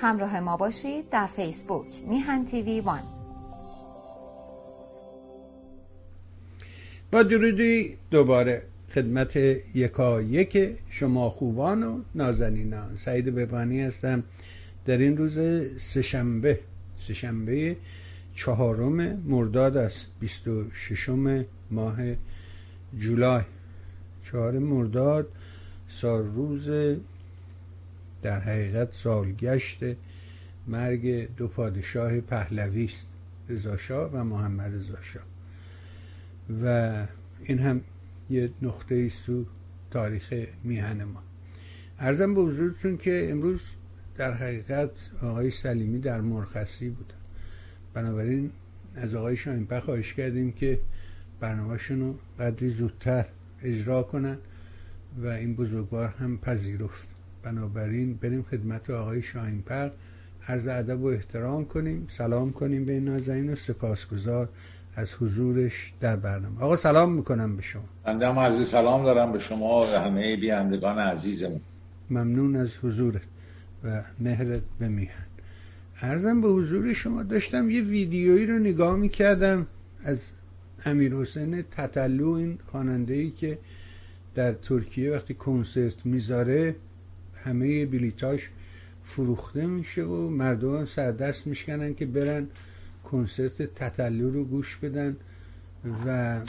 همراه ما باشید در فیسبوک میهن تیوی وان. با درودی دوباره خدمت یکا یک شما خوبان و نازنینان. سعید ببانی هستم. در این روز سهشنبه سهشنبه چهارم مرداد است 26 ماه جولای. چهار مرداد سال روز در حقیقت سالگشت مرگ دو پادشاه پهلوی است رضا و محمد رضا و این هم یه نقطه است تو تاریخ میهن ما. ارزم به حضورتون که امروز در حقیقت آقای سلیمی در مرخصی بودن بنابراین از آقای شاینپه خواهش کردیم که برنامهشون رو قدری زودتر اجرا کنن و این بزرگوار هم پذیرفت. بنابراین بریم خدمت آقای شاهینپر عرض ادب و احترام کنیم. سلام کنیم به نازنین و سپاسگزار از حضورش در برنامه. آقا سلام می‌کنم به شما. بنده هم عرض سلام دارم به شما و همه بیاندگان عزیزمون. ممنون از حضورت و مهرت به میهن. ارزم به حضور شما داشتم یه ویدیویی رو نگاه می‌کردم از امیر حسین تطلو این خواننده ای که در ترکیه وقتی کنسرت می‌ذاره همه بلیتاش فروخته میشه و مردم هم سردست میشکنن که برن کنسرت تطلو رو گوش بدن. و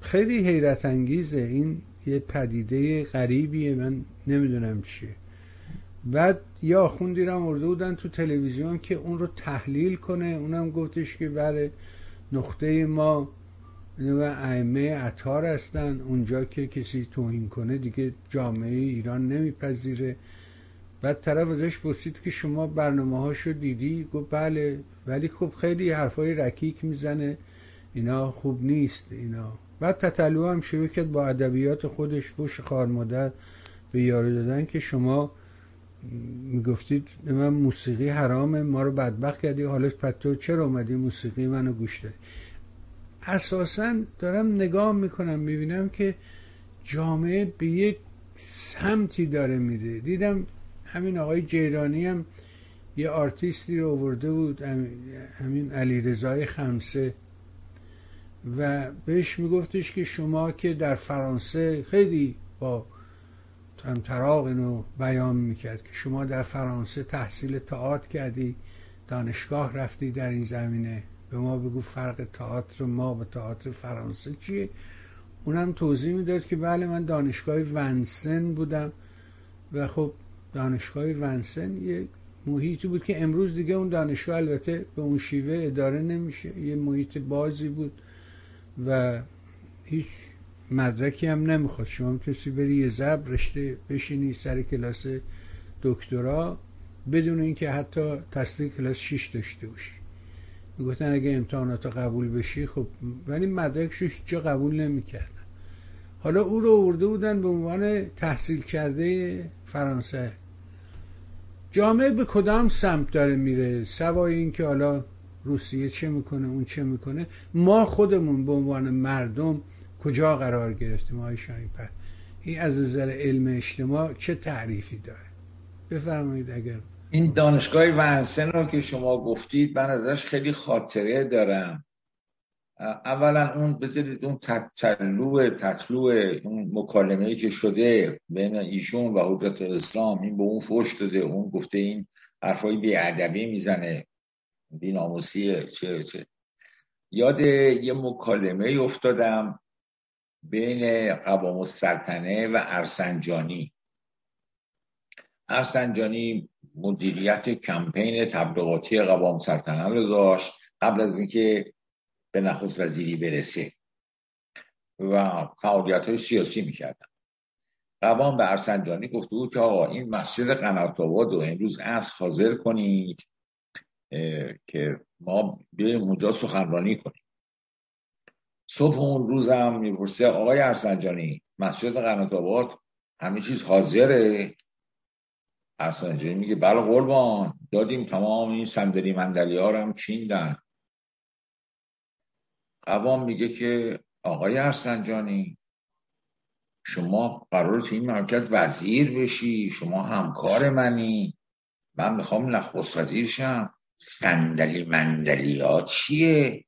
خیلی حیرت انگیزه. این یه پدیده غریبیه. من نمی‌دونم چیه. بعد یا آخوندی رو مرده بودن تو تلویزیون که اون رو تحلیل کنه. اونم گفتش که برای نقطه ما و ائمه اطهار هستن. اونجا که کسی توهین کنه دیگه جامعه ایران نمیپذیره. بعد طرف ازش پرسید که شما برنامه هاشو دیدی؟ گفت بله ولی خب خیلی حرفای رکیک می‌زنه. اینا خوب نیست اینا. بعد تطلو هم شروع کرد با ادبیات خودش فوش خار مادر به یارو دادن که شما می‌گفتید من موسیقی حرامه ما رو بدبخت کردی حالا پتو چرا اومدی موسیقی منو گوش دادی؟ اساسا دارم نگاه می‌کنم می‌بینم که جامعه به یک سمتی داره میره. دیدم همین آقای جیرانی هم یه آرتیستی رو آورده بود همین علی رضای خمسه. و بهش میگفتش که شما که در فرانسه خیلی با تراغ اینو بیان می‌کرد که شما در فرانسه تحصیل تئاتر کردی دانشگاه رفتی در این زمینه. به ما بگو فرق تئاتر ما با تئاتر فرانسه چیه؟ اونم توضیح می‌داد که بله من دانشگاه ونسن بودم و خب دانشگاه ونسن یه محیطی بود که امروز دیگه اون دانشگاه البته به اون شیوه اداره نمیشه. یه محیط بازی بود و هیچ مدرکی هم نمی‌خواد شما می‌تونستی بری یه زب رشته بشینی سر کلاس دکترا بدون اینکه حتی تصدیق کلاس 6 داشته باشی. می‌گفتن اگه امتحانات قبول بشی خب ولی مدرکش جا قبول نمی‌کردن. حالا او رو ارده بودن به عنوان تحصیل کرده فرانسه. جامعه به کدام سمت داره میره؟ سوای اینکه حالا روسیه چه می‌کنه اون چه می‌کنه؟ ما خودمون به عنوان مردم کجا قرار گرفتیم؟ آقای شاهین این از نظر علم اجتماع چه تعریفی داره؟ بفرمایید اگر این دانشگاه ونسن رو که شما گفتید من ازش خیلی خاطره دارم. اولا اون بذارید اون تطلو تطلو اون مکالمه ای که شده بین ایشون و حجت اسلام این به اون فوش داده اون گفته این حرفای بیادبی می‌زنه بی ناموسیه چه چه. یاد یه مکالمه افتادم بین قوام السلطنه و ارسنجانی. ارسنجانی مدیریت کمپین تبلیغاتی قوام سلطنه رو داشت. قبل از اینکه به نخست وزیری برسه. و فعالیت های سیاسی می‌کردن. قوام به ارسنجانی گفته بود که آقا این مسجد قنات آباد رو امروز از حاضر کنید که ما بیایم اونجا سخنرانی کنیم. صبح اون روزم می‌پرسه آقای ارسنجانی مسجد قنات آباد همه چیز حاضره؟ ارسنجانی میگه بله قربان دادیم تمام این صندلی مندلی ها رو هم چیندن. قوام میگه که آقای ارسنجانی شما قرار این مرکز وزیر بشی شما همکار منی. من می‌خوام نخست وزیر شم. صندلی مندلی ها چیه؟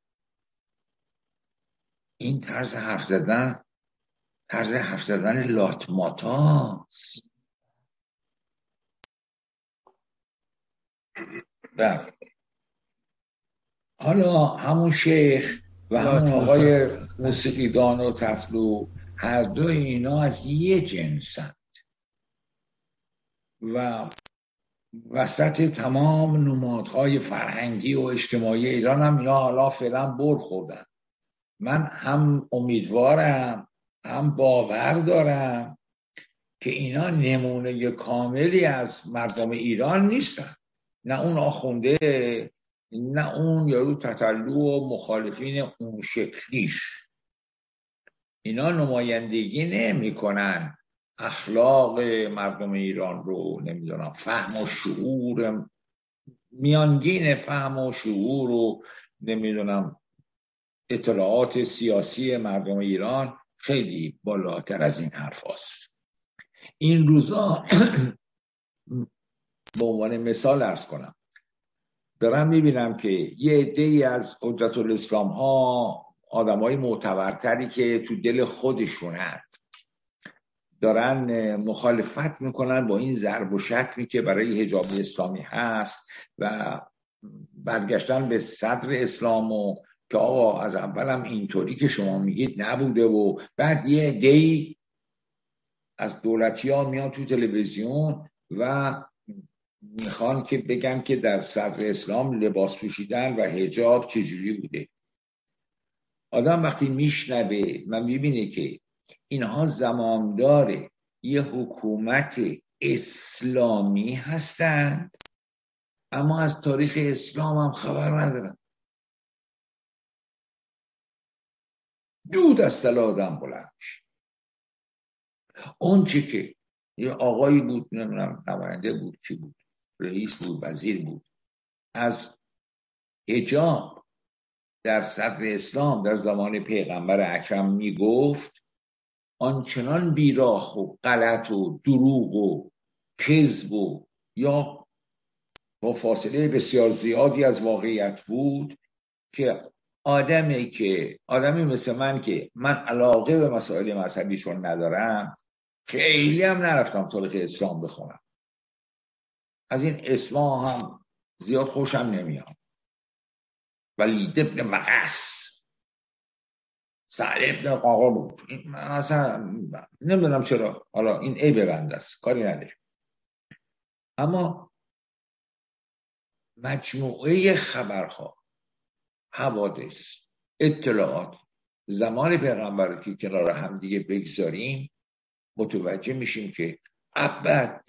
این طرز حرف زدن طرز حرف زدن لاتماتاست بله. حالا همون شیخ و همون آقای موسیقیدان و تفلو هر دو اینا از یه جنسند. و وسط تمام نمادهای فرهنگی و اجتماعی ایران هم اینا حالا فعلا بر خوردن من هم امیدوارم هم باور دارم که اینا نمونه کاملی از مردم ایران نیستن. نه اون آخونده نه اون یارو تطلو و مخالفین اون شکلیش. اینا نمایندگی نمی‌کنن. اخلاق مردم ایران رو نمی‌دونم فهم و شعور میانگین فهم و شعور رو نمی‌دونم اطلاعات سیاسی مردم ایران خیلی بالاتر از این حرف هست. این روزا به عنوان مثال ارز کنم. دارم می‌بینم که یه عده از قدرت الاسلام ها آدم های معتبرتری که تو دل خودشونند دارن مخالفت می‌کنن با این ضرب و شکلی که برای حجاب اسلامی هست و برگشتن به صدر اسلام و که آقا از اولم اینطوری که شما میگید نبوده و بعد یه دی از دولتی ها میان تو تلویزیون و می‌خوان که بگن که در صدر اسلام لباس پوشیدن و هجاب چجوری بوده. آدم وقتی میشنوه و می‌بینه که اینها زماندار یه حکومت اسلامی هستند اما از تاریخ اسلام هم خبر ندارن. دود از تل آدم بلند اون چی که یه آقایی بود نمی‌دونم نماینده بود کی بود. رئیس بود وزیر بود. از هجاب در صدر اسلام در زمان پیغمبر اکرم می‌گفت آنچنان بیراه و غلط و دروغ و کذب و یا با فاصله بسیار زیادی از واقعیت بود که آدمی که آدمی مثل من که من علاقه به مسائل مذهبیشون ندارم خیلی هم نرفتم تاریخ اسلام بخونم. از این اسما هم زیاد خوشم نمیاد. ولی ابن مقص سعد ابن قاقا بود. مثلا نمی‌دونم چرا. حالا این ای ببند است. کاری نداره اما مجموعه خبرها حوادث اطلاعات زمان پیغمبر که کنار هم دیگه بگذاریم متوجه میشیم که ابدا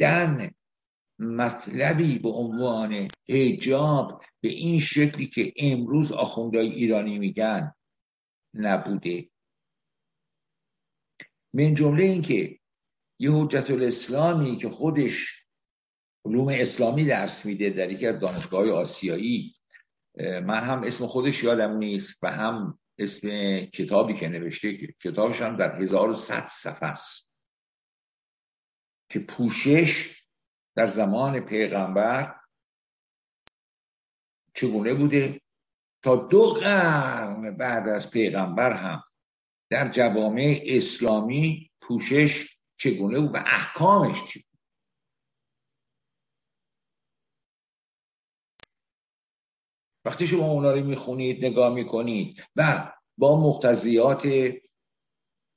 مطلبی به عنوان هجاب به این شکلی که امروز آخوندهای ایرانی میگن نبوده. من جمله این که یه حجت الاسلامی که خودش علوم اسلامی درس میده در یکی از دانشگاه آسیایی من هم اسم خودش یادم نیست و هم اسم کتابی که نوشته کتابش هم در 1100 صفحه است. که پوشش در زمان پیغمبر چگونه بوده؟ تا دو قرن بعد از پیغمبر هم در جوامع اسلامی پوشش چگونه و احکامش چی بود؟ وقتی شما اونا رو می‌خونید نگاه می‌کنید و با مقتضیات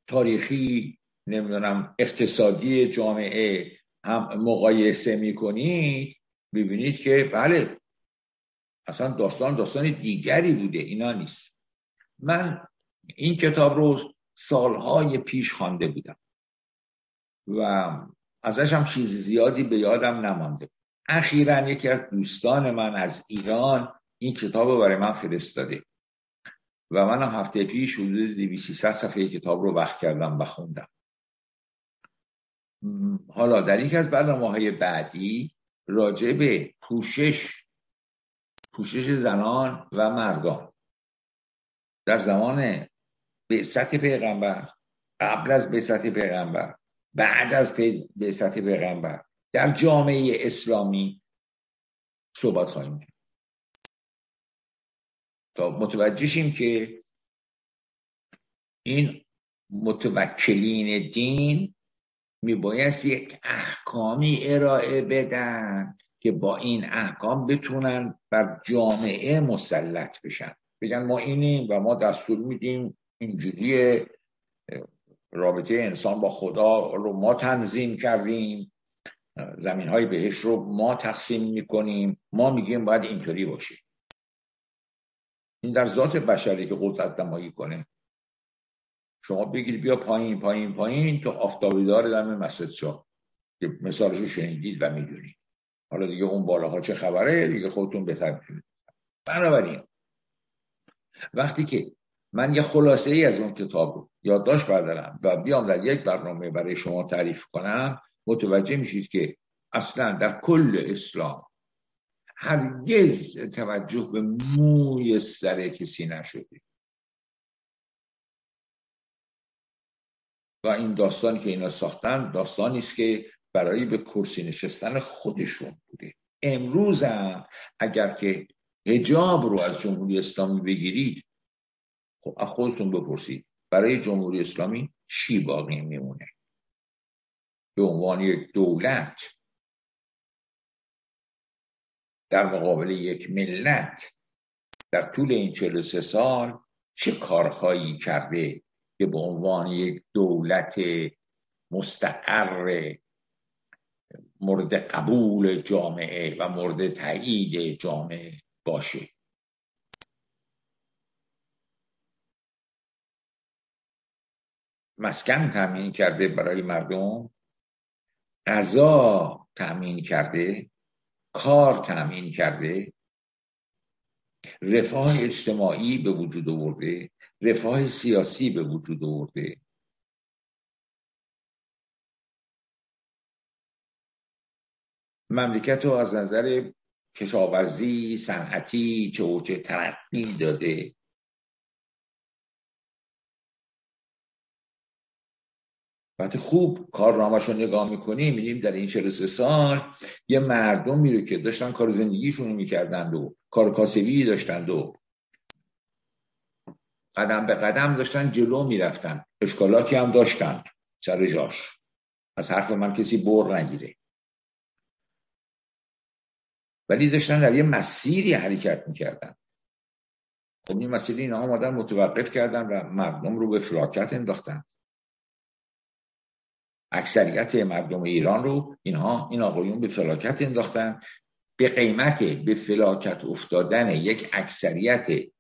تاریخی نمی‌دونم اقتصادی جامعه هم مقایسه می‌کنید ببینید که بله اصلا داستان داستان دیگری بوده اینا نیست. من این کتاب رو سالهای پیش خوانده بودم و ازش هم چیز زیادی به یادم نمانده. اخیرا یکی از دوستان من از ایران این کتاب رو برای من فرستاده و من هفته پیش حدود 200 صفحه کتاب رو وقت کردم و خوندم. حالا در یک از برنامه های بعدی راجع به پوشش پوشش زنان و مردان. در زمان بعثت پیغمبر قبل از بعثت پیغمبر بعد از بعثت پیغمبر در جامعه اسلامی صحبت خواهیم کرد. تا متوجه که این متوکلین دین میبایست یک احکامی ارائه بدن که با این احکام بتونن بر جامعه مسلط بشن. بگن ما اینیم و ما دستور میدیم اینجوری رابطه انسان با خدا رو ما تنظیم کردیم. زمین های بهش رو ما تقسیم می‌کنیم. ما میگیم باید اینطوری باشه. این در ذات بشری که قدرت نمایی کنه. شما بگید بیا پایین پایین پایین تو آفتابی دار دم مسجد شاه که مثالش رو شنیدید و می‌دونید. حالا دیگه اون بالاها چه خبره؟ دیگه خودتون بهتر می‌دونید بنابراین وقتی که من یه خلاصه ای از اون کتاب رو یادداشت بردارم و بیام در یک برنامه برای شما تعریف کنم متوجه میشید که اصلا در کل اسلام هرگز توجه به موی سر کسی نشده. و این داستانی که اینا ساختن داستانی است که برای به کرسی نشستن خودشون بوده. امروز هم اگر که هجاب رو از جمهوری اسلامی بگیرید خب از خودتون بپرسید برای جمهوری اسلامی چی باقی میمونه؟ به عنوان یک دولت در مقابل یک ملت در طول این 43 سال چه کارهایی کرده؟ که به عنوان یک دولت مستقر مورد قبول جامعه و مورد تایید جامعه باشه. مسکن تامین کرده برای مردم غذا تامین کرده کار تامین کرده رفاه اجتماعی به وجود آورده. رفاه سیاسی به وجود آورده. مملکت رو از نظر کشاورزی صنعتی چه چه ترقی داده. وقتی خوب کارنامهش رو نگاه می‌کنیم میدیم در این 43 سال یه مردم میره که داشتن کار زندگیشون رو می‌کردند و کار کاسبی داشتند و قدم به قدم داشتن جلو می‌رفتن. اشکالاتی هم داشتند سر جاش. از حرف من کسی بر نگیره. ولی داشتن در یه مسیری حرکت می‌کردن. خب این مسیری اینا آمدن متوقف کردن و مردم رو به فلاکت انداختن. اکثریت مردم ایران رو اینها این آقایون به فلاکت انداختن. به قیمت به فلاکت افتادن یک اکثریت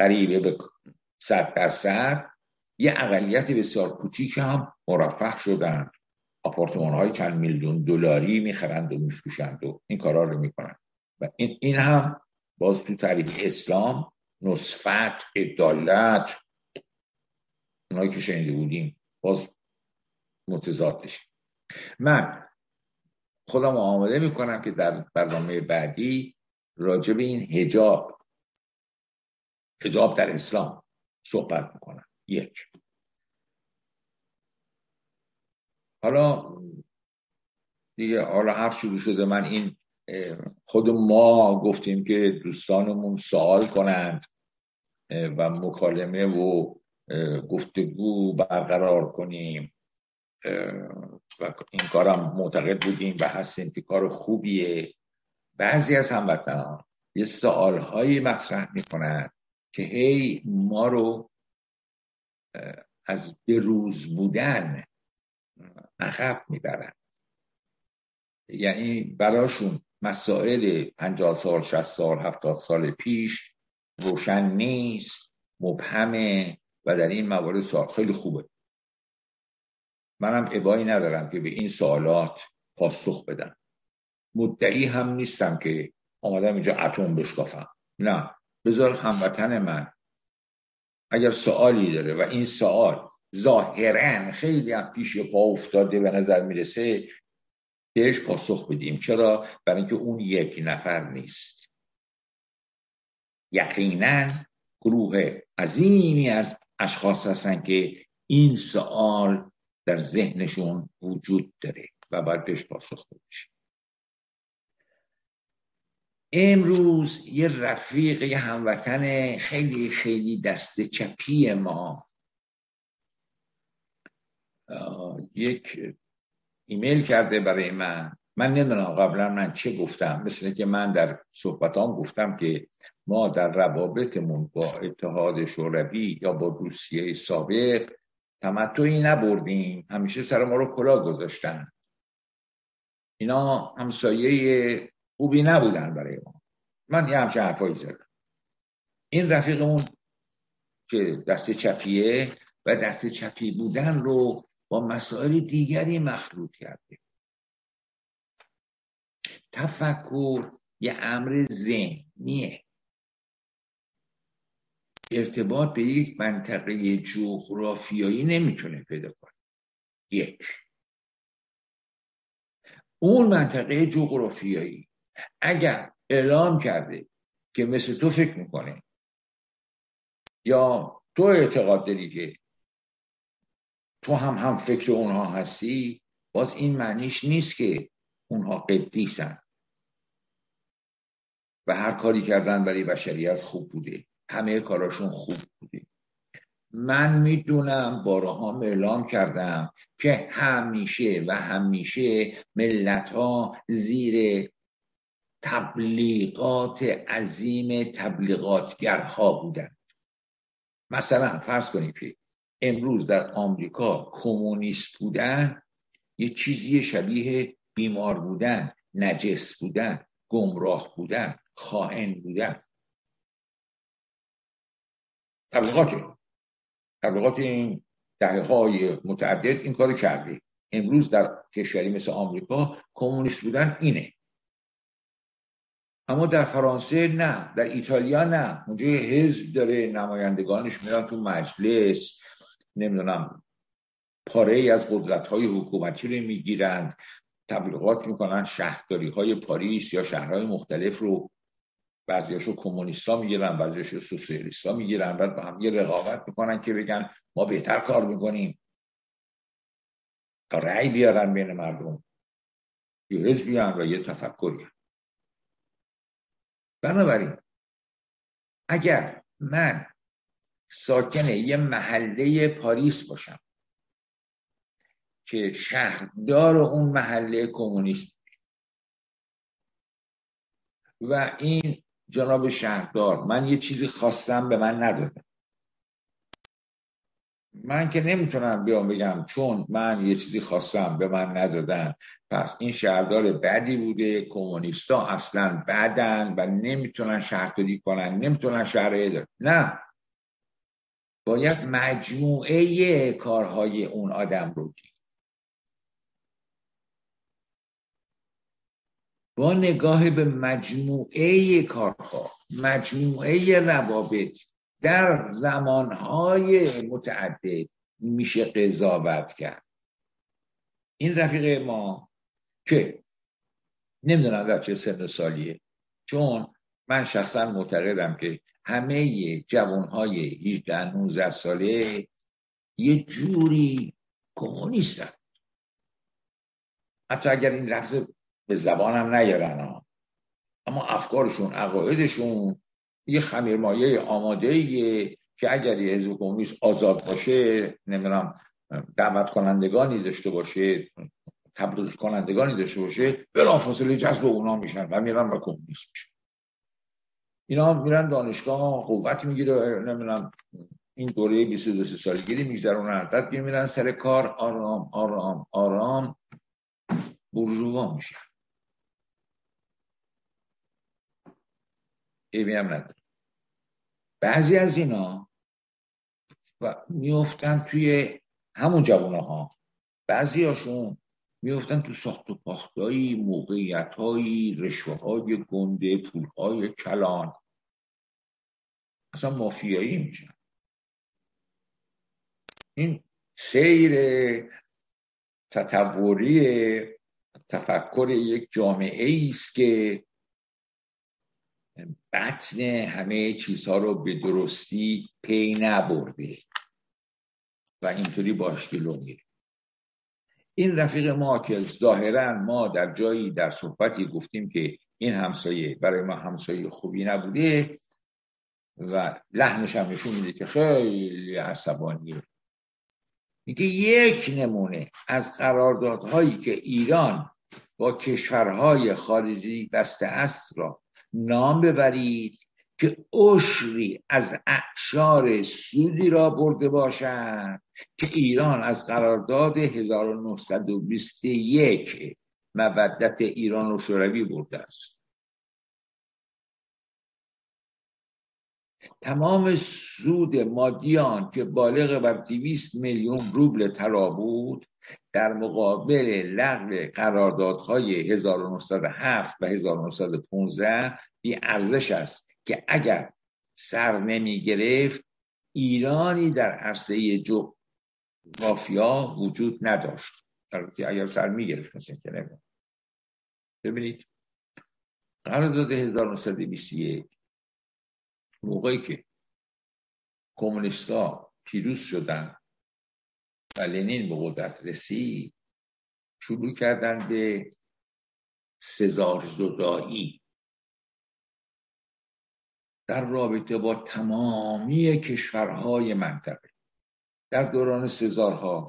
قریبه به صد درصد یه اقلیت بسیار کوچیک هم مرفه شدن. آپارتمان های چند میلیون دلاری می‌خرند و میفروشند و این کارا رو می‌کنند. و این, این هم باز تو تعریف اسلام نصفت عدالت اونایی که شنیده بودیم باز متضاد من خودم آماده می‌کنم که در برنامه بعدی راجع به این هجاب هجاب در اسلام صحبت می‌کنم. یک. حالا دیگه حالا حرف شروع شده. من این خود ما گفتیم که دوستانمون سوال کنند و مکالمه و گفتگو برقرار کنیم. و این کارم معتقد بودیم و هستیم که کار خوبیه. بعضی از هموطنان یه سوالهایی مطرح می‌کنن که هی ما رو از بروز بودن عقب می‌برن. یعنی براشون مسائل پنجاه سال شست سال هفتاد سال پیش روشن نیست مبهمه و در این موارد سوال خیلی خوبه. منم ابایی ندارم که به این سوالات پاسخ بدم. مدعی هم نیستم که آمدم اینجا اتم بشکافم. نه. بذار هموطن من. اگر سوالی داره و این سوال ظاهرا خیلی هم پیش پا افتاده به نظر می‌رسه بهش پاسخ بدیم. چرا؟ برای اینکه اون یک نفر نیست. یقینا گروه عظیمی از اشخاص هستن که این سوال در ذهنشون وجود داره و باید بهش پاسخ بدیم. امروز یه رفیق یه هموطن خیلی خیلی دست چپی ما. یک ایمیل کرده برای من. من نمی‌دونم قبلا من چه گفتم. مثل که من در صحبتام گفتم که ما در روابطمون با اتحاد شوروی یا با روسیه سابق تمتعی نبردیم. همیشه سر ما رو کلا گذاشتن. اینا همسایه خوبی نبودن برای ما. من یه همچه حرفایی زدم. این رفیقمون که دست چپیه و دست چپی بودن رو با مسائل دیگری مخلوط کرده. تفکر یه امر ذهنیه. ارتباط به یک منطقه جغرافیایی نمی‌تونه پیدا کنه. یک. اون منطقه جغرافیایی اگر اعلام کرده که مثل تو فکر می‌کنه یا تو اعتقاد داری که تو هم هم فکر اونها هستی باز این معنیش نیست که اونها قدیسن. و هر کاری کردن برای بشریت خوب بوده. همه کاراشون خوب بوده. من می‌دونم بارها اعلام کردم که همیشه و همیشه ملت ها زیر تبلیغات عظیم تبلیغاتگرها بودن مثلا فرض کنید که امروز در آمریکا کمونیست بودن یه چیزی شبیه بیمار بودن نجس بودن گمراه بودن خائن بودن. تبلیغات تبلیغات این دهه های متعدد این کار کرده امروز در کشوری مثل آمریکا کمونیست بودن اینه. اما در فرانسه نه در ایتالیا نه. اونجا یه حزب داره نمایندگانش میرن تو مجلس. نمی‌دونم پاره ای از قدرت های حکومتی رو می‌گیرند تبلیغات می‌کنن شهرداری های پاریس یا شهرهای مختلف رو بعضیاشو کمونیستا می‌گیرن بعضیاشو سوسیالیستا می‌گیرن. بعد با هم یه رقابت می‌کنن که بگن ما بهتر کار می‌کنیم. تا رأی بیارن بین مردم. یه حزبی و یه تفکری بنابراین اگر من ساکن یه محله پاریس باشم که شهردار اون محله کمونیست و این جناب شهردار من یه چیزی خواستم به من ندادم من که نمی‌تونم بیام بگم چون من یه چیزی خواستم به من ندادن. پس این شهردار بدی بوده کمونیستا اصلا بدن و نمی‌تونن شهرداری کنن نمی‌تونن شهر دارن نه. باید مجموعه کارهای اون آدم رو دید با نگاه به مجموعه کارها مجموعه روابط در زمانهای متعدد میشه قضاوت کرد. این رفیق ما که نمی‌دونم در چه سن سالیه چون من شخصا معتقدم که همه جوانهای 18 19 ساله یه جوری کمونیستن حتی اگر این لفظ به زبانم نیارن اما افکارشون عقایدشون یه خمیرمایه آماده ایه که اگر یه حزب کمونیست آزاد باشه نمی‌دونم دعوت کنندگانی داشته باشه تبلیغ کنندگانی داشته باشه بلافاصله جذب اونا میشن و میرن و کمونیست میشن. اینا میرن دانشگاه قوت می‌گیره نمی‌دونم این دوره 22 سالگی میگذرونن بعد میرن سر کار آرام آرام آرام برجوها میشن. ایبی هم نداره. بعضی از اینا و میفتن توی همون جوانه ها بعضی هاشون میفتن تو ساخت و پاختایی موقعیت هایی رشوه های گنده پول های کلان. اصلا مافیایی میشن. این سیر تطوری تفکر یک جامعه است که بطن همه چیزها رو به درستی پی نبرده و اینطوری باش جلو میره. این رفیق ما که ظاهرا ما در جایی در صحبتی گفتیم که این همسایه برای ما همسایه خوبی نبوده و لحنش هم نشون میده که خیلی عصبانیه. میگه یک نمونه از قراردادهایی که ایران با کشورهای خارجی بسته است را نام ببرید که اشری از اعشار سودی را برده باشد که ایران از قرارداد 1921 مودت ایران و شوروی برده است. تمام سود مادیان که بالغ بر 200 میلیون روبل طلا بود در مقابل لغو قراردادهای 1907 و 1915 بی ارزش است که اگر سر نمی گرفت ایرانی در عرصه مافیا وجود نداشت. اگر سر می گرفت مثل که ببینید قرارداد 1921 موقعی که کمونیستا پیروز شدن و لنین به قدرت رسید. شروع کردن به سزار زدایی در رابطه با تمامی کشورهای منطقه. در دوران سزارها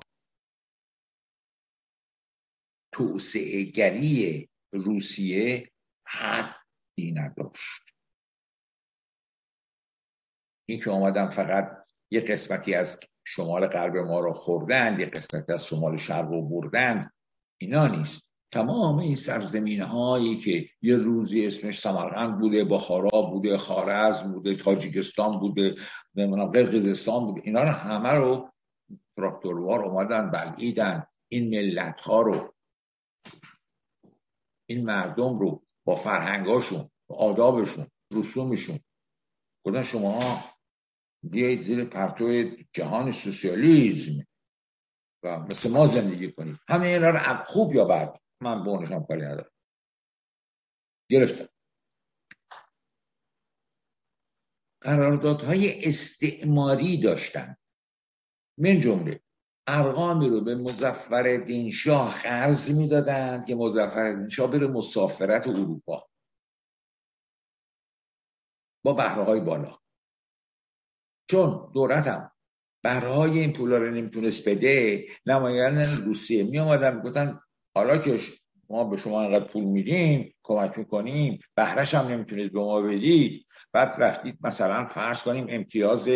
توسعه گری روسیه حدی نداشت. این که آمدن فقط یه قسمتی از شمال غرب ما رو خوردن یه قسمتی از شمال شرق رو بردن اینا نیست. تمام این سرزمین هایی که یه روزی اسمش سمرقند بوده بخارا بوده خارزم بوده تاجیکستان بوده نمی‌دونم قرقیزستان بوده اینا رو همه رو تراکتوروار اومدن بلعیدن. این ملت ها رو این مردم رو با فرهنگاشون با آدابشون رسومشون. گفتن شما بیایید زیر پرتو جهان سوسیالیزم و مثل ما زندگی کنید. همه اینا رو خوب یا بد؟ من بونش هم کاری ندارم. گرفتم. قراردادهای استعماری داشتن. من جمله ارقامی رو به مزفر شاه خرز می‌دادند که مزفر شاه بره مسافرت اروپا. با بهره های بالا. چون دولتم بهره این پولا رو نمی‌تونست بده نمایندگان روسیه می آمدن می‌گفتن حالا که ما به شما انقدر پول میدیم کمک می‌کنیم بهرش هم نمی‌تونید به ما بدید. بعد رفتید مثلا فرض کنیم امتیاز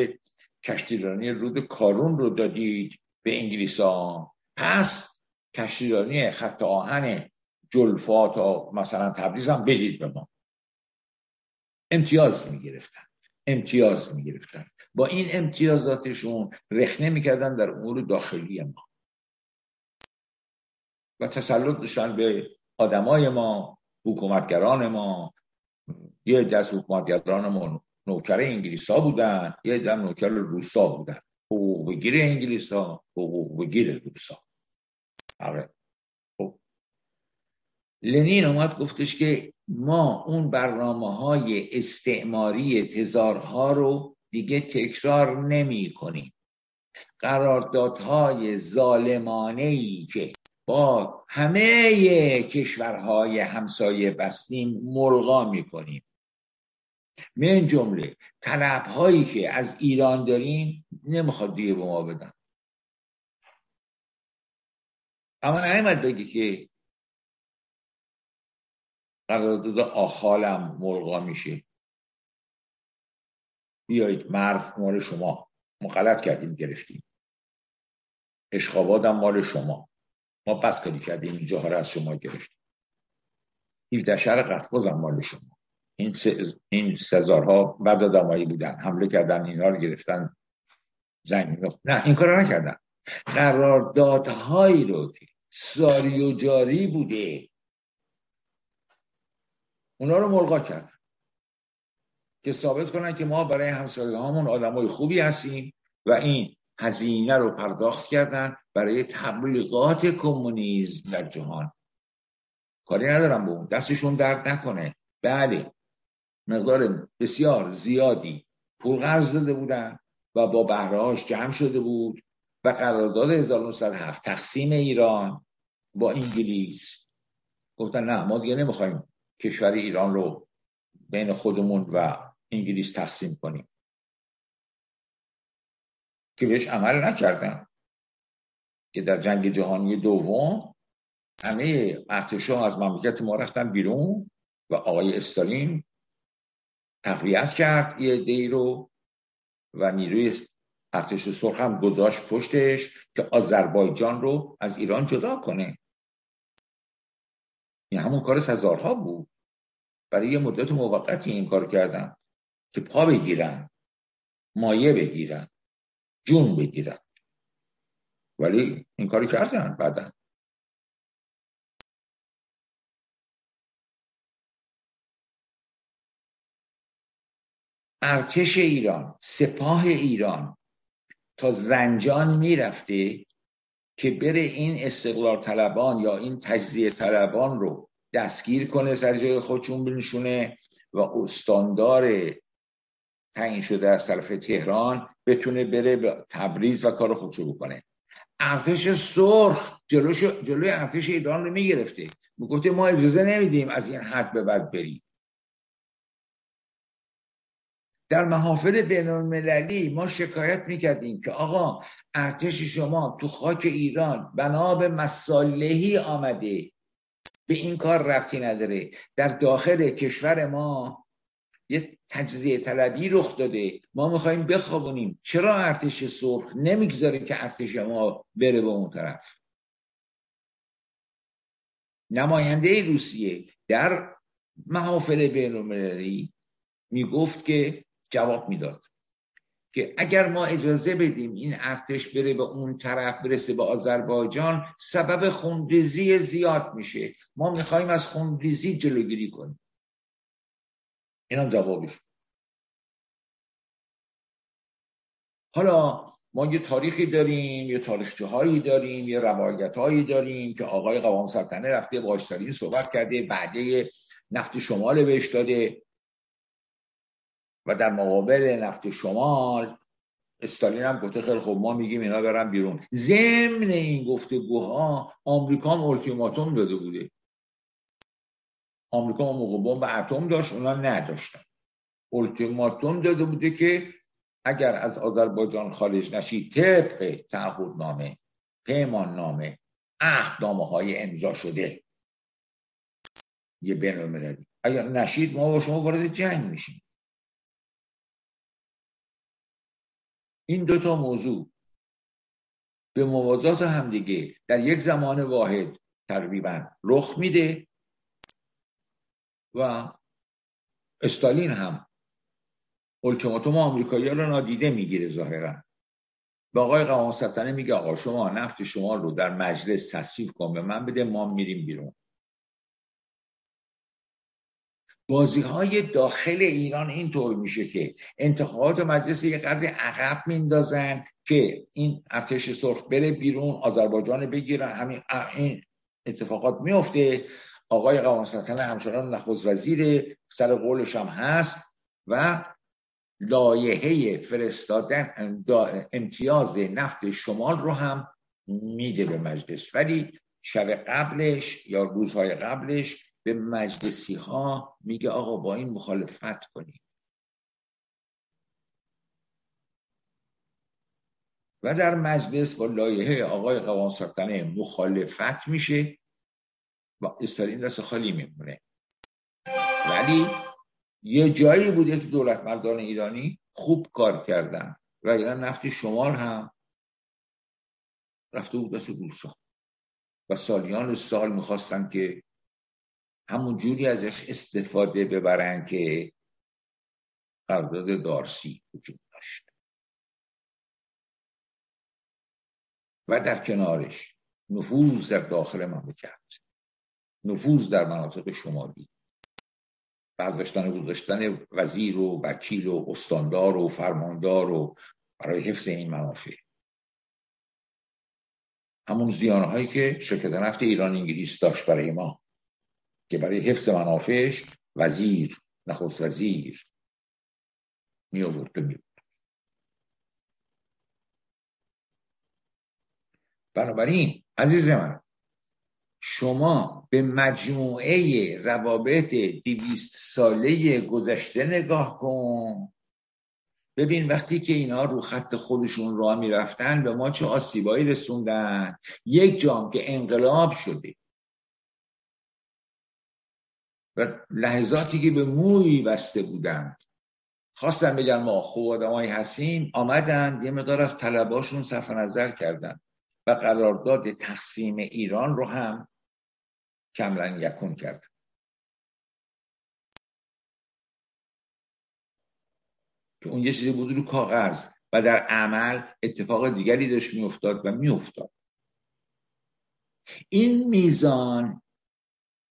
کشتیرانی رود کارون رو دادید به انگلیس ها پس کشتیرانی خط آهن جلفا تا مثلا تبریز هم بدید به ما. امتیاز می‌گرفتن. امتیاز می‌گرفتن. با این امتیازاتشون رخنه می‌کردن در امور داخلی ما. و تسلط داشتن به آدمای ما حکومتگران ما. یه دست حکومتگران ما نوکر انگلیس ها بودن یه دم نوکر روسا بودن. حقوق بگیر انگلیس ها حقوق بگیر روسا آره. لنین اومد گفتش که ما اون برنامه های استعماری تزارها رو دیگه تکرار نمی کنیم قراردادهای ظالمانه ای که با همه کشورهای همسایه بستیم ملغا می‌کنیم. من جمله طلب هایی که از ایران داریم نمی‌خواد دیگه به ما بدن. اما نعمت بگی که قرارداد آخالم ملغا میشه بیایید مرف مال شما. ما غلط کردیم گرفتیم. اشخابادم مال شما. ما بد کردیم اینجا ها از شما گرفتیم. 17 شهر قفقاز مال شما. این س... این سزارها بد آدمایی بودن. حمله کردن اینا رو گرفتن. زنگ نه این کار نکردن. قراردادهایی رو که ساری و جاری بوده. اونا رو ملغا کردن که ثابت کنن که ما برای همسایه هامون آدمای خوبی هستیم و این هزینه رو پرداخت کردن برای تبلیغات کمونیسم در جهان. کاری ندارم به دستشون درد نکنه. بله. مقدار بسیار زیادی پول قرض داده بودن و با بهرهاش جمع شده بود و قرارداد 1907 تقسیم ایران با انگلیس. گفتن نه ما دیگه نمی‌خوایم کشور ایران رو بین خودمون و انگلیس تقسیم کنیم. که بهش عمل نکردن. که در جنگ جهانی دوم همه ارتشا از مملکت ما رفتن بیرون و آقای استالین تقویت کرد یه دی رو و نیروی ارتش سرخ هم گذاشت پشتش که آذربایجان رو از ایران جدا کنه. این همون کار تزارها بود. برای یه مدت موقتی این کار کردن که پا بگیرن مایه بگیرن جون بگیرن. ولی این کاری کردن بعدا. ارتش ایران سپاه ایران. تا زنجان می‌رفته که بره این استقلال طلبان یا این تجزیه طلبان رو دستگیر کنه سر جای خودشون بنشونه و استاندار تعیین شده از طرف تهران بتونه بره به تبریز و کار خودشو بکنه. ارتش سرخ جلوی ارتش ایران رو می‌گرفته. می‌گفته ما اجازه نمیدیم از این حد به بعد بریم. در محافل بین المللی ما شکایت می‌کردیم که آقا ارتش شما تو خاک ایران بنا به مصالحی آمده. به این کار ربطی نداره. در داخل کشور ما یه تجزیه طلبی رخ داده. ما می‌خوایم بخوابونیم. چرا ارتش سرخ نمی‌گذاره که ارتش ما بره به اون طرف؟ نماینده روسیه در محافل بین المللی می‌گفت که جواب می‌داد که اگر ما اجازه بدیم این ارتش بره به اون طرف برسه به آذربایجان سبب خونریزی زیاد میشه. ما می‌خوایم از خونریزی جلوگیری کنیم. این هم جوابش حالا ما یه تاریخی داریم یه تاریخچه هایی داریم یه روایت هایی داریم که آقای قوام سلطنه رفته با صحبت کرده بعده نفت شمال بهش داده. و در مقابل نفت شمال استالین هم گفته خیلی خب ما میگیم اینا برن بیرون. ضمن این گفتگوها آمریکا هم التیماتوم داده بوده. آمریکا هم موقع بمب اتم داشت اونا نداشتن. التیماتوم داده بوده که اگر از آذربایجان خارج نشی طبق تعهد پیمان نامه عهد نامه های امضا شده. یه بین اگر نشید ما با شما وارد جنگ میشیم. این دوتا موضوع به موازات همدیگه در یک زمان واحد تقریبا رخ میده و استالین هم التیماتوم آمریکایی رو نادیده می‌گیره ظاهرا. به آقای قوام سلطنه میگه آقا شما نفت شما رو در مجلس تصویب کن به من بده ما میریم بیرون. بازی های داخل ایران اینطور میشه که انتخابات مجلس یک قدر عقب میندازن که این ارتش سرخ بره بیرون آذربایجان بگیرن همین این اتفاقات میفته آقای قوام همچنان نخست وزیر سر قولش هم هست و لایحه فرستادن امتیاز نفت شمال رو هم میده به مجلس. ولی شب قبلش یا روزهای قبلش به مجلسی ها میگه آقا با این مخالفت کنید. و در مجلس با لایحه آقای سلطنه مخالفت میشه و استالین دست خالی میمونه. ولی یه جایی بوده که دولت مردان ایرانی خوب کار کردن و ایران نفت شمال هم رفته بود دست روسا و سالیان سال می‌خواستن که همون جوری ازش استفاده ببرن که قرارداد دارسی وجود داشت. و در کنارش نفوذ در داخل مملکت نفوذ در مناطق شمالی برداشتن و گذاشتن وزیر و وکیل و استاندار و فرماندار و برای حفظ این منافع. همون زیانهایی که شرکت نفت ایران انگلیس داشت برای ما. که برای حفظ منافعش وزیر نخست وزیر می آورد می بنابراین عزیز من شما به مجموعه روابط دیویست ساله گذشته نگاه کن. ببین وقتی که اینا رو خط خودشون راه می‌رفتن به ما چه آسیبایی رسوندن. یک جام که انقلاب شده. و لحظاتی که به موی بسته بودند. خواستن بگن ما خوب آدمایی هستیم آمدن یه مقدار از طلباشون صرف نظر کردن و قرارداد تقسیم ایران رو هم کمرن یکون کردن. که اون یه چیزی بود رو کاغذ و در عمل اتفاق دیگری داشت میافتاد و میافتاد. این میزان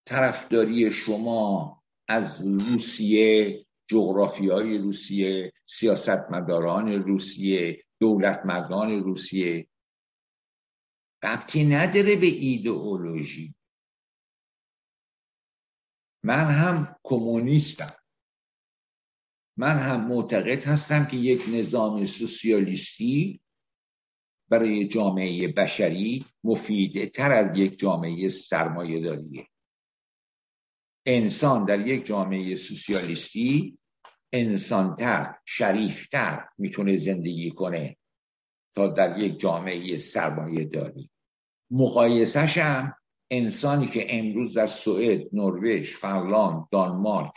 طرفداری شما از روسیه جغرافیای روسیه سیاستمداران روسیه دولتمردان روسیه. ربطی نداره به ایدئولوژی. من هم کمونیستم. من هم معتقد هستم که یک نظام سوسیالیستی برای جامعه بشری مفیده تر از یک جامعه سرمایه داریه انسان در یک جامعه سوسیالیستی انسانتر شریفتر می‌تونه زندگی کنه تا در یک جامعه سرمایه داری. مقایسش هم انسانی که امروز در سوئد، نروژ، فنلاند، دانمارک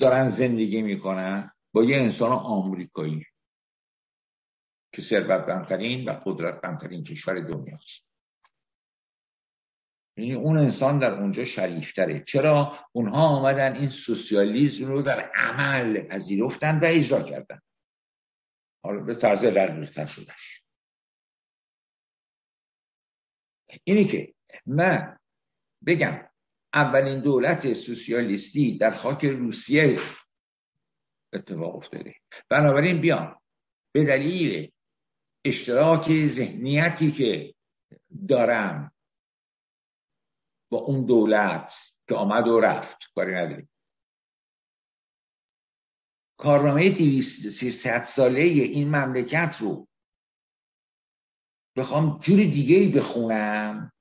دارن زندگی می‌کنن با یه انسان آمریکایی که ثروتمندترین و قدرتمندترین کشور دنیاست. یعنی اون انسان در اونجا شریفتره. چرا؟ اونها آمدن این سوسیالیزم رو در عمل پذیرفتن و اجرا کردن. حالا به طرز رقیقتر شدش اینی که من بگم اولین دولت سوسیالیستی در خاک روسیه اتفاق افتاده. بنابراین بیان به دلیل اشتراک ذهنیتی که دارم با اون دولت که آمد و رفت. کاری نداریم. کارنامه ست ساله این مملکت رو بخوام جور دیگه ای بخونم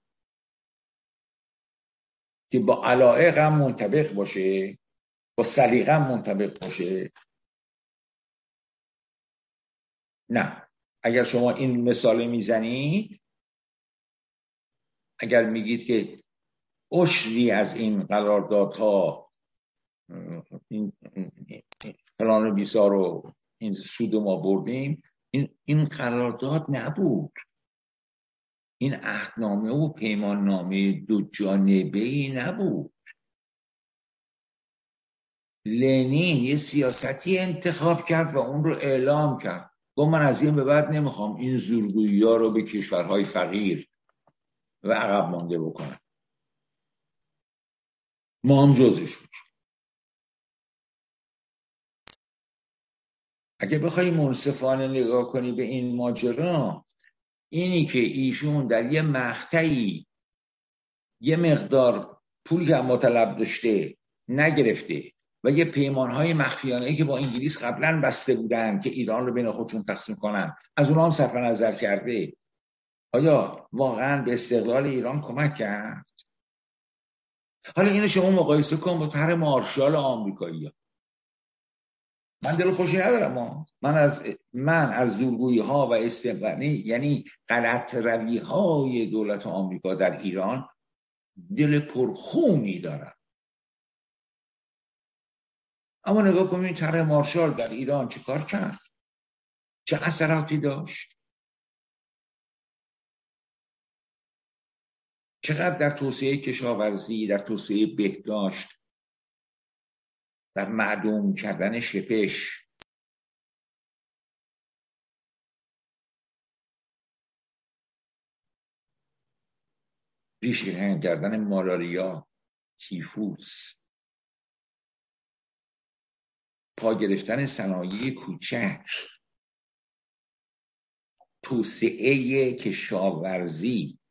که با علائقم منطبق باشه با سلیقم منطبق باشه. نه. اگر شما این مثال می‌زنید اگر میگید که اشری از این قراردادها این فلان و بیسا رو این سود ما بردیم این این قرارداد نبود. این عهدنامه و پیمان نامه دو جانبه ای نبود. لنین یه سیاستی انتخاب کرد و اون رو اعلام کرد. گفت من از این به بعد نمی‌خوام این زورگویی ها رو به کشورهای فقیر و عقب مانده بکنم. ما هم جزش اگه بخوای منصفانه نگاه کنی به این ماجرا اینی که ایشون در یه مقطعی یه مقدار پولی که مطلب داشته نگرفته و یه پیمان های مخفیانه که با انگلیس قبلا بسته بودن که ایران رو بین خودشون تقسیم کنن از اونها هم صرف نظر کرده. آیا واقعا به استقلال ایران کمک کرد؟ حالا اینو شما مقایسه کن با طرح مارشال آمریکایی ها. من دل خوشی ندارم ما. من از من از دورگویی ها و استقلالی یعنی غلط روی های دولت آمریکا در ایران دل پرخونی دارم اما نگاه کنید طرح مارشال در ایران چه کار کرد چه اثراتی داشت چقدر در توسعه کشاورزی در توسعه بهداشت در معدوم کردن شپش. ریشه کردن مالاریا تیفوس. پا گرفتن صنایع کوچک. توسعه کشاورزی.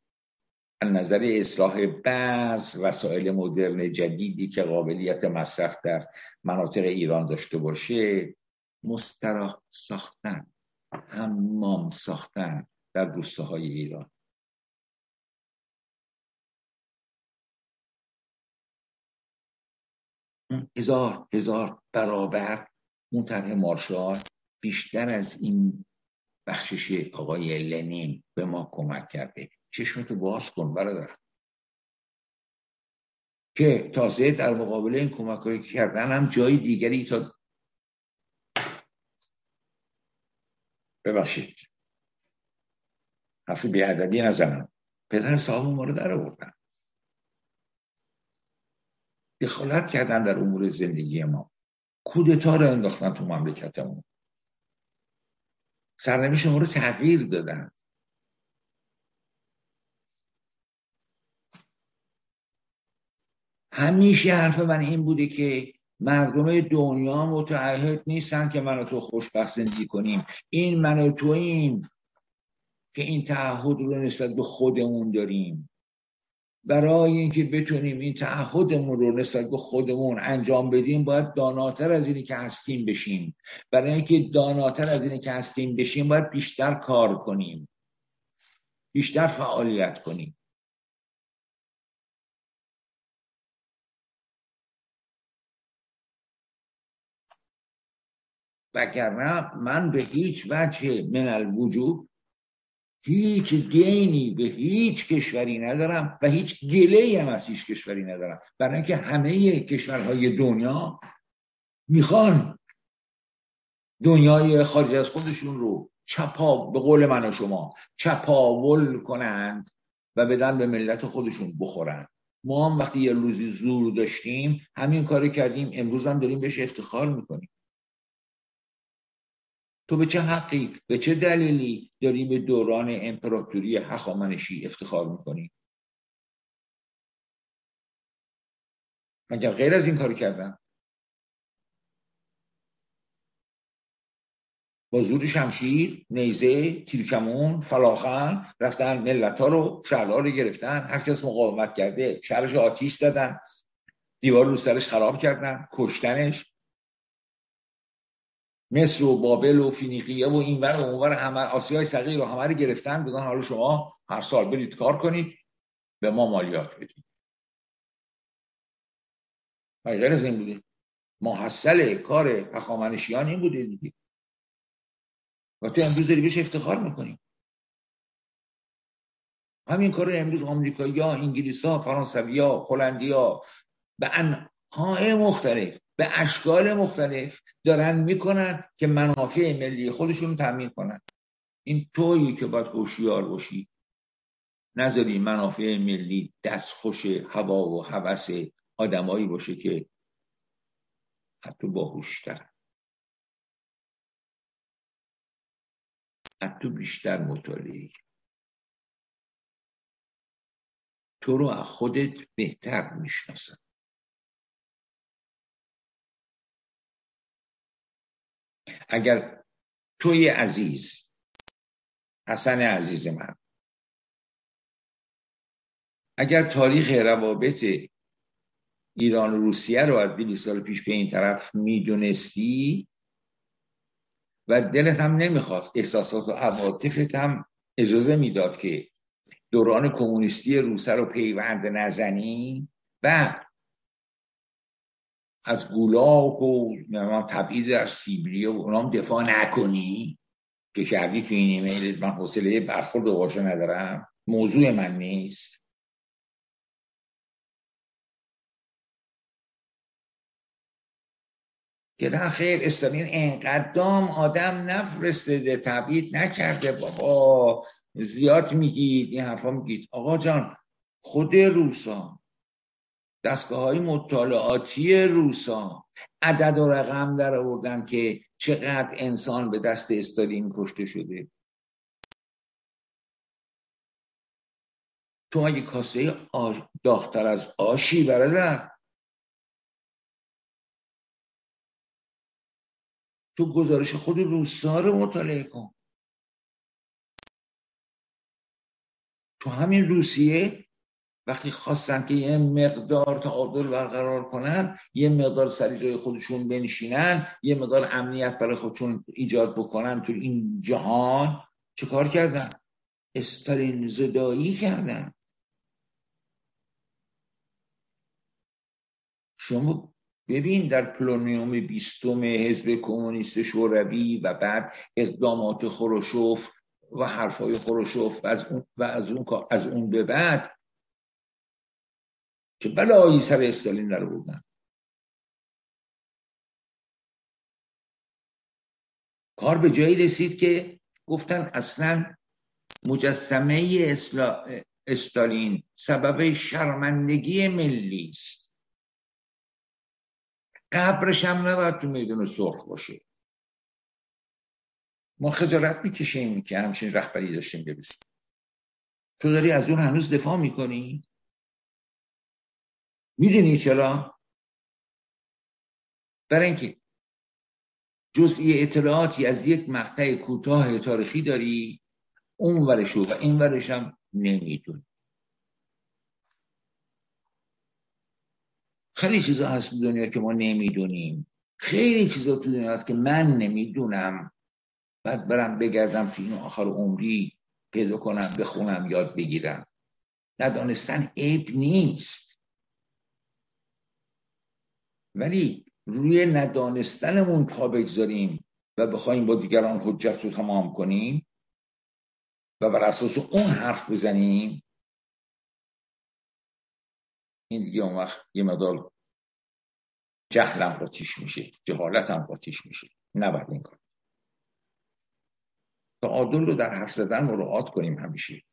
نظر اصلاح بعض وسایل مدرن جدیدی که قابلیت مصرف در مناطق ایران داشته باشه مستراح ساختن حمام ساختن در روستاهای ایران. هزار هزار برابر اون طرح مارشال بیشتر از این بخشش آقای لنین به ما کمک کرده. چشمتو باز کن برادر. که تازه در مقابل این کمک هایی کردن هم جای دیگری تا ببخشید. حرف بیادبی نزنم. پدر صاحب ما رو در آوردن. دخالت کردن در امور زندگی ما. کودتا رو انداختن تو مملکتمون. سرنوشت ما رو تغییر دادن. همیشه حرف من این بوده که مردم دنیا متعهد نیستن که من و تو خوشبخت زندگی کنیم. این من و تو این که این تعهد رو نسبت به خودمون داریم. برای اینکه بتونیم این تعهدمون رو نسبت به خودمون انجام بدیم باید داناتر از اینی که هستیم بشیم. برای اینکه داناتر از اینی که هستیم بشیم باید بیشتر کار کنیم. بیشتر فعالیت کنیم. وگرنه من به هیچ وجه من الوجود هیچ دینی به هیچ کشوری ندارم و هیچ گله هم از هیچ کشوری ندارم. برای اینکه همه کشورهای دنیا می‌خوان دنیای خارج از خودشون رو چپا به قول من و شما چپاول کنند و بدن به ملت خودشون بخورن. ما هم وقتی یه روزی زور داشتیم همین کاری کردیم. امروز هم داریم بهش افتخار می‌کنیم. تو به چه حقی؟ به چه دلیلی داری به دوران امپراتوری هخامنشی افتخار می‌کنی مگر غیر از این کار کردن با زور شمشیر نیزه تیرکمون فلاخن رفتن ملت ها رو شهرها رو گرفتن. هر کس مقاومت کرده شهرش آتیش دادن دیوار رو سرش خراب کردن کشتنش. مصر و بابل و فینیقیه و اینور و اونور همه آسیای صغیر رو همه رو گرفتن. بودن حالا شما هر سال برید کار کنید. به ما مالیات بدید. غیر از این بوده محصل کار هخامنشیان این بوده دیگه. و تو امروز داری بهش افتخار می‌کنی. همین کار امروز آمریکایی ها انگلیس ها فرانسوی ها به انهای مختلف به اشکال مختلف دارن می‌کنن که منافع ملی خودشون تامین کنن. این تویی که باید هوشیار باشی. نذاری منافع ملی دستخوش هوا و هوس آدمایی باشه که حتی باهوشتر. حتی بیشتر مطالعه. تو رو از خودت بهتر می‌شناسن. اگر توی عزیز حسن عزیز من اگر تاریخ روابط ایران و روسیه رو از 200 سال پیش به این طرف می‌دونستی و دلت هم نمی‌خواست احساسات و عواطفت هم اجازه می‌داد که دوران کمونیستی روسه رو پیوند نزنی و از گولاک و تبعید در سیبری و اونام دفاع نکنی که کردی تو این ایمیل. من حوصله برخورد واژه ندارم. موضوع من نیست. که نه خیر استالین انقدام آدم نفرستده تبعید نکرده. بابا زیاد میگید. این حرفا میگید. آقا جان خود روسا. دستگاه های مطالعاتی روسا عدد و رقم در آوردن که چقدر انسان به دست استالین کشته شده. تو اگه کاسه آش داختر از آشی برادر. تو گزارش خود روسا رو مطالعه کن. تو همین روسیه وقتی خواستن که یه مقدار تعادل برقرار کنن یه مقدار سری جای خودشون بنشینن یه مقدار امنیت برای خودشون ایجاد بکنن تو این جهان چه کار کردن؟ استالین زدایی کردن شما ببین در پلونیوم بیستم حزب کمونیست شوروی و بعد اقدامات خروشوف و حرفای خروشوف و از اون, و از اون, از اون به بعد که بلایی سر استالین در بودن کار به جایی رسید که گفتن اصلا مجسمه استالین سبب شرمندگی ملی است. قبرش هم نباید تو میدون سرخ باشه. ما خجالت می‌کشیم که همچین رهبری داشتیم ببسیم تو داری از اون هنوز دفاع می‌کنی؟ می‌دونی چرا؟ برای اینکه جزئی اطلاعاتی از یک مقطع کوتاه تاریخی داری اون ورشو و این ورش هم نمی‌دونی. خیلی چیزا هست تو دنیا که ما نمی‌دونیم. خیلی چیزا تو دنیا هست که من نمی‌دونم. بعد برم بگردم تو این آخر عمری پیدا کنم بخونم یاد بگیرم. ندانستن عیب نیست. ولی روی ندانستنمون پا بگذاریم و بخوایم با دیگران حجت رو تمام کنیم و بر اساس اون حرف بزنیم این دیگه اون وقت یه مدار جهلم قاطیش میشه جهالتم قاطیش میشه. نباید این کار. تعادل رو در حرف زدن مراعات کنیم همیشه.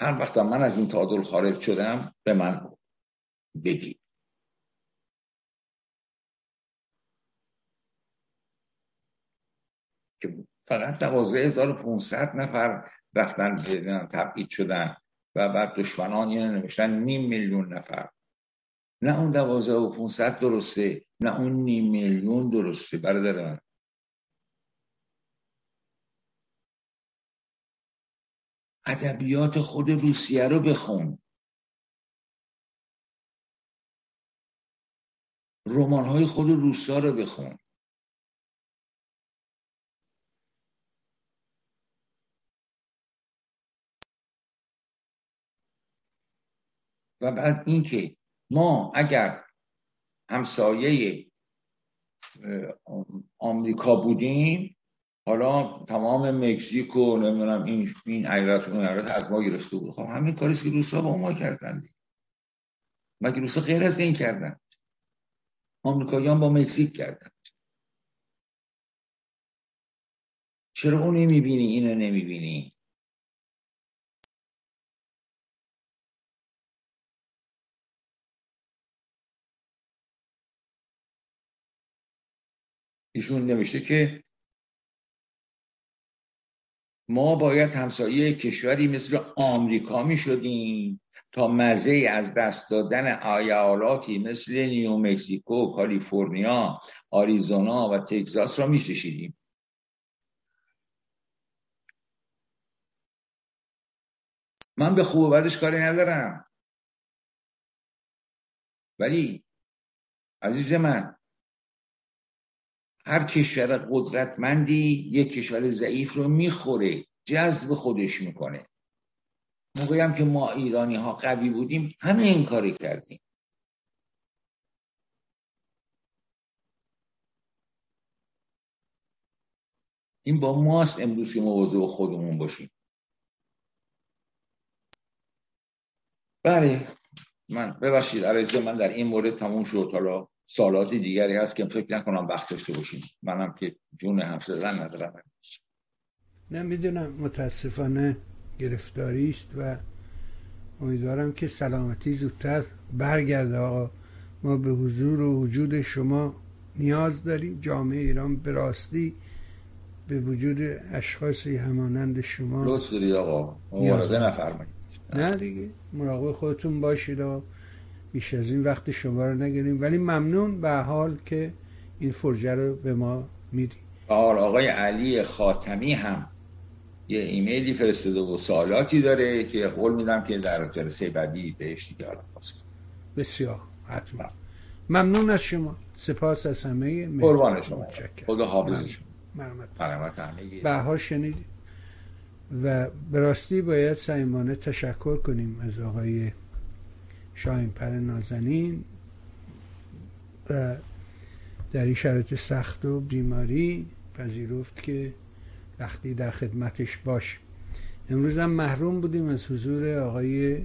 هر وقت من از این تعادل خارج شدم به من بگید که فقط 12500 نفر رفتن تبعید شدن و بعد دشمنان یه نوشتن نیم میلیون نفر. نه اون دوازه و پونصد درسته نه اون نیم میلیون درسته برادر ادبیات خود روسیه رو بخون. رمان های خود روسا رو بخون. و بعد اینکه ما اگر همسایه آمریکا بودیم حالا تمام مکزیک و نمی‌دونم این این ایالت اون ایالت از ما گرفته بود. خب همین کاری که روسا با ما کردن مگه روسا غیر از این کردن؟ آمریکاییان با مکزیک کردن. چرا اون نمی‌بینی اینو نمی‌بینی؟ ایشون نوشته که ما باید همسایه کشوری مثل آمریکا می شدیم تا مزه از دست دادن ایالاتی مثل نیو مکزیکو، کالیفرنیا، آریزونا و تگزاس را می ششیدیم. من به خوب بدش کاری ندارم ولی عزیز من هر کشور قدرتمندی یک کشور ضعیف رو می‌خوره جذب خودش می‌کنه. موقعی که ما ایرانی ها قوی بودیم همه این کاری کردیم. این با ماست امروز که مواظب خودمون باشیم. بله من ببخشید عرضه من در این مورد تموم شد. حالا سالات دیگری هست که فکر نکنم وقت داشته باشیم. منم که جون حرف زدن ندارم. نه می‌دونم متاسفانه گرفتاری است و امیدوارم که سلامتی زودتر برگرده. آقا ما به حضور و وجود شما نیاز داریم. جامعه ایران به راستی به وجود اشخاصی همانند شما لطف دارید آقا. مراقبه نفرمایید. نه دیگه مراقب خودتون باشید و بیش از این وقت شما رو نگیریم. ولی ممنون به حال که این فرجه رو به ما میدی. حال آقای علی خاتمی هم یه ایمیلی فرستاده و سوالاتی داره که قول میدم که در جلسه بعدی بهش دیگه بسیار حتما. ممنون از شما. سپاس از همه قربان شما. خدا حافظ شما. بها شنیدیم و به راستی باید سعیمانه تشکر کنیم از آقای شاهین پر نازنین و در این شرایط سخت و بیماری پذیرفت که وقتی در خدمتش باش. امروز هم محروم بودیم از حضور آقای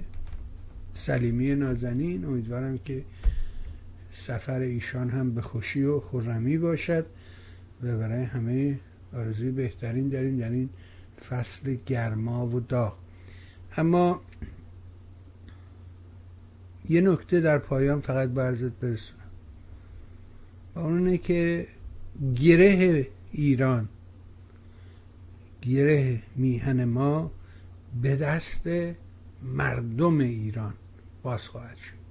سلیمی نازنین. امیدوارم که سفر ایشان هم به خوشی و خرمی باشد و برای همه آرزوی بهترین داریم در این فصل گرما و داغ. اما یه نکته در پایان فقط برزت برسونم. و اونه که گره ایران گره میهن ما به دست مردم ایران باز خواهد شد.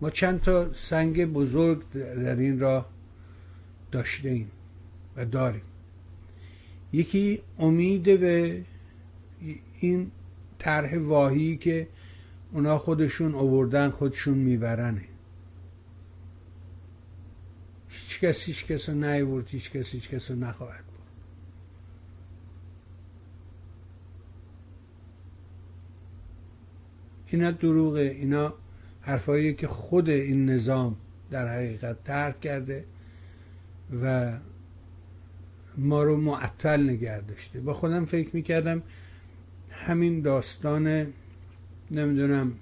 ما چند تا سنگ بزرگ در این راه داشته ایم و داریم. یکی امید به این طرح واهی که اونا خودشون اووردن خودشون میبرنه هیچ کس هیچ کس رو نیورد هیچ کس هیچ کس رو نخواهد بود اینا دروغه. اینا حرفایی که خود این نظام در حقیقت ترک کرده و ما رو معطل نگه داشته. با خودم فکر می‌کردم همین داستان نمی‌دونم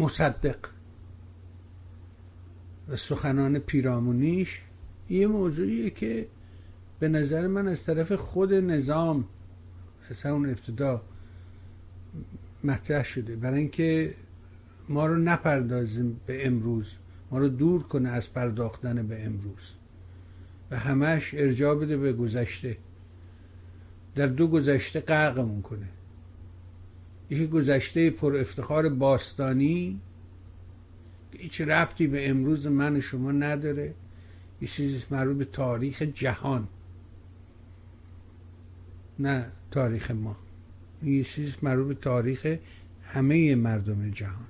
مصدق و سخنان پیرامونیش یه موضوعیه که به نظر من از طرف خود نظام از اون ابتدا مطرح شده. برای اینکه ما رو نپردازیم به امروز ما رو دور کنه از پرداختن به امروز و همش ارجاع بده به گذشته. در دو گذشته غرقمون کنه یکی گذشته پر افتخار باستانی که هیچ ربطی به امروز من و شما نداره. یه چیزی مربوط به تاریخ جهان. نه تاریخ ما. یه چیز مربوط به تاریخ همه مردم جهان.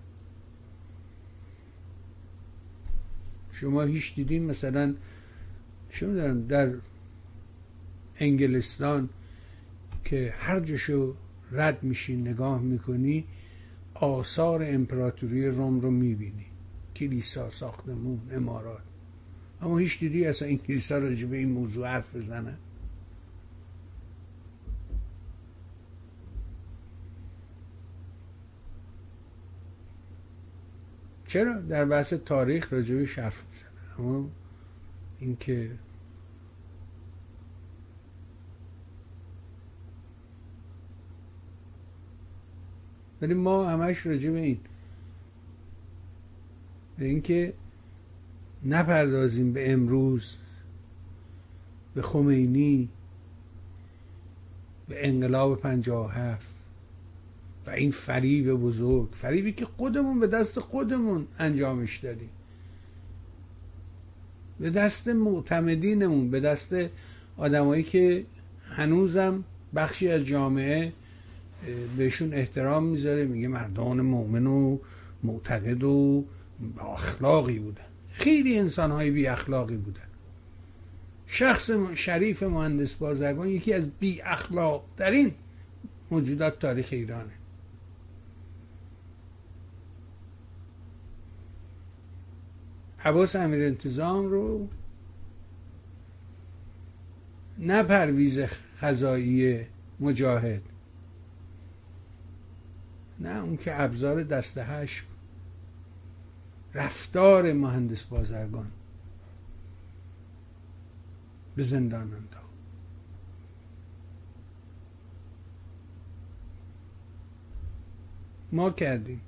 شما هیچ دیدین مثلا چه می‌دونم در انگلستان که هر جشو رد میشی نگاه می‌کنی آثار امپراتوری روم رو می‌بینی. کلیسا ساختمون امارات. اما هیچ دیدی اصلا این کلیسا راجع به این موضوع حرف بزنن چرا؟ در بحث تاریخ راجبش حرف می‌زنه اما اینکه ولی ما همش راجع به این به اینکه نپردازیم به امروز به خمینی به انقلاب پنجاه هفت و این فریب بزرگ فریبی که خودمون به دست خودمون انجامش دادیم. به دست معتمدینمون به دست آدمایی که هنوزم بخشی از جامعه بهشون احترام می‌ذاره میگه مردان مؤمن و معتقد و اخلاقی بودن. خیلی انسان های بی اخلاقی بودن. شخص شریف مهندس بازرگان یکی از بی اخلاق این موجودات تاریخ ایرانه. عباس امیر انتظام رو نه پرویز خزایی مجاهد نه اون که ابزار دسته هش رفتار مهندس بازرگان. به زندان انداخت. ما کردیم.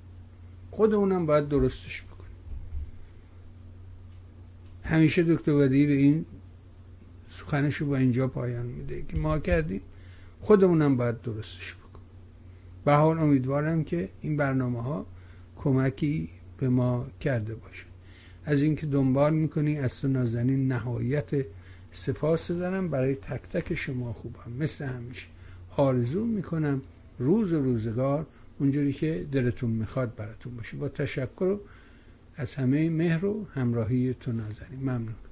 خود اونم باید درستش بکنیم. همیشه دکتر ودی به این سخنشو با اینجا پایان میده که ما کردیم. خودمونم باید درستش بکنیم. به حال امیدوارم که این برنامه ها کمکی به ما کرده باشه. از اینکه دنبال می‌کنی از تو نازنین نهایت سپاس دارم. برای تک تک شما خوبم. مثل همیشه آرزو می‌کنم روز و روزگار اونجوری که دلتون می‌خواد براتون باشه. با تشکر از همه مهر و همراهی تو نازنین. ممنون.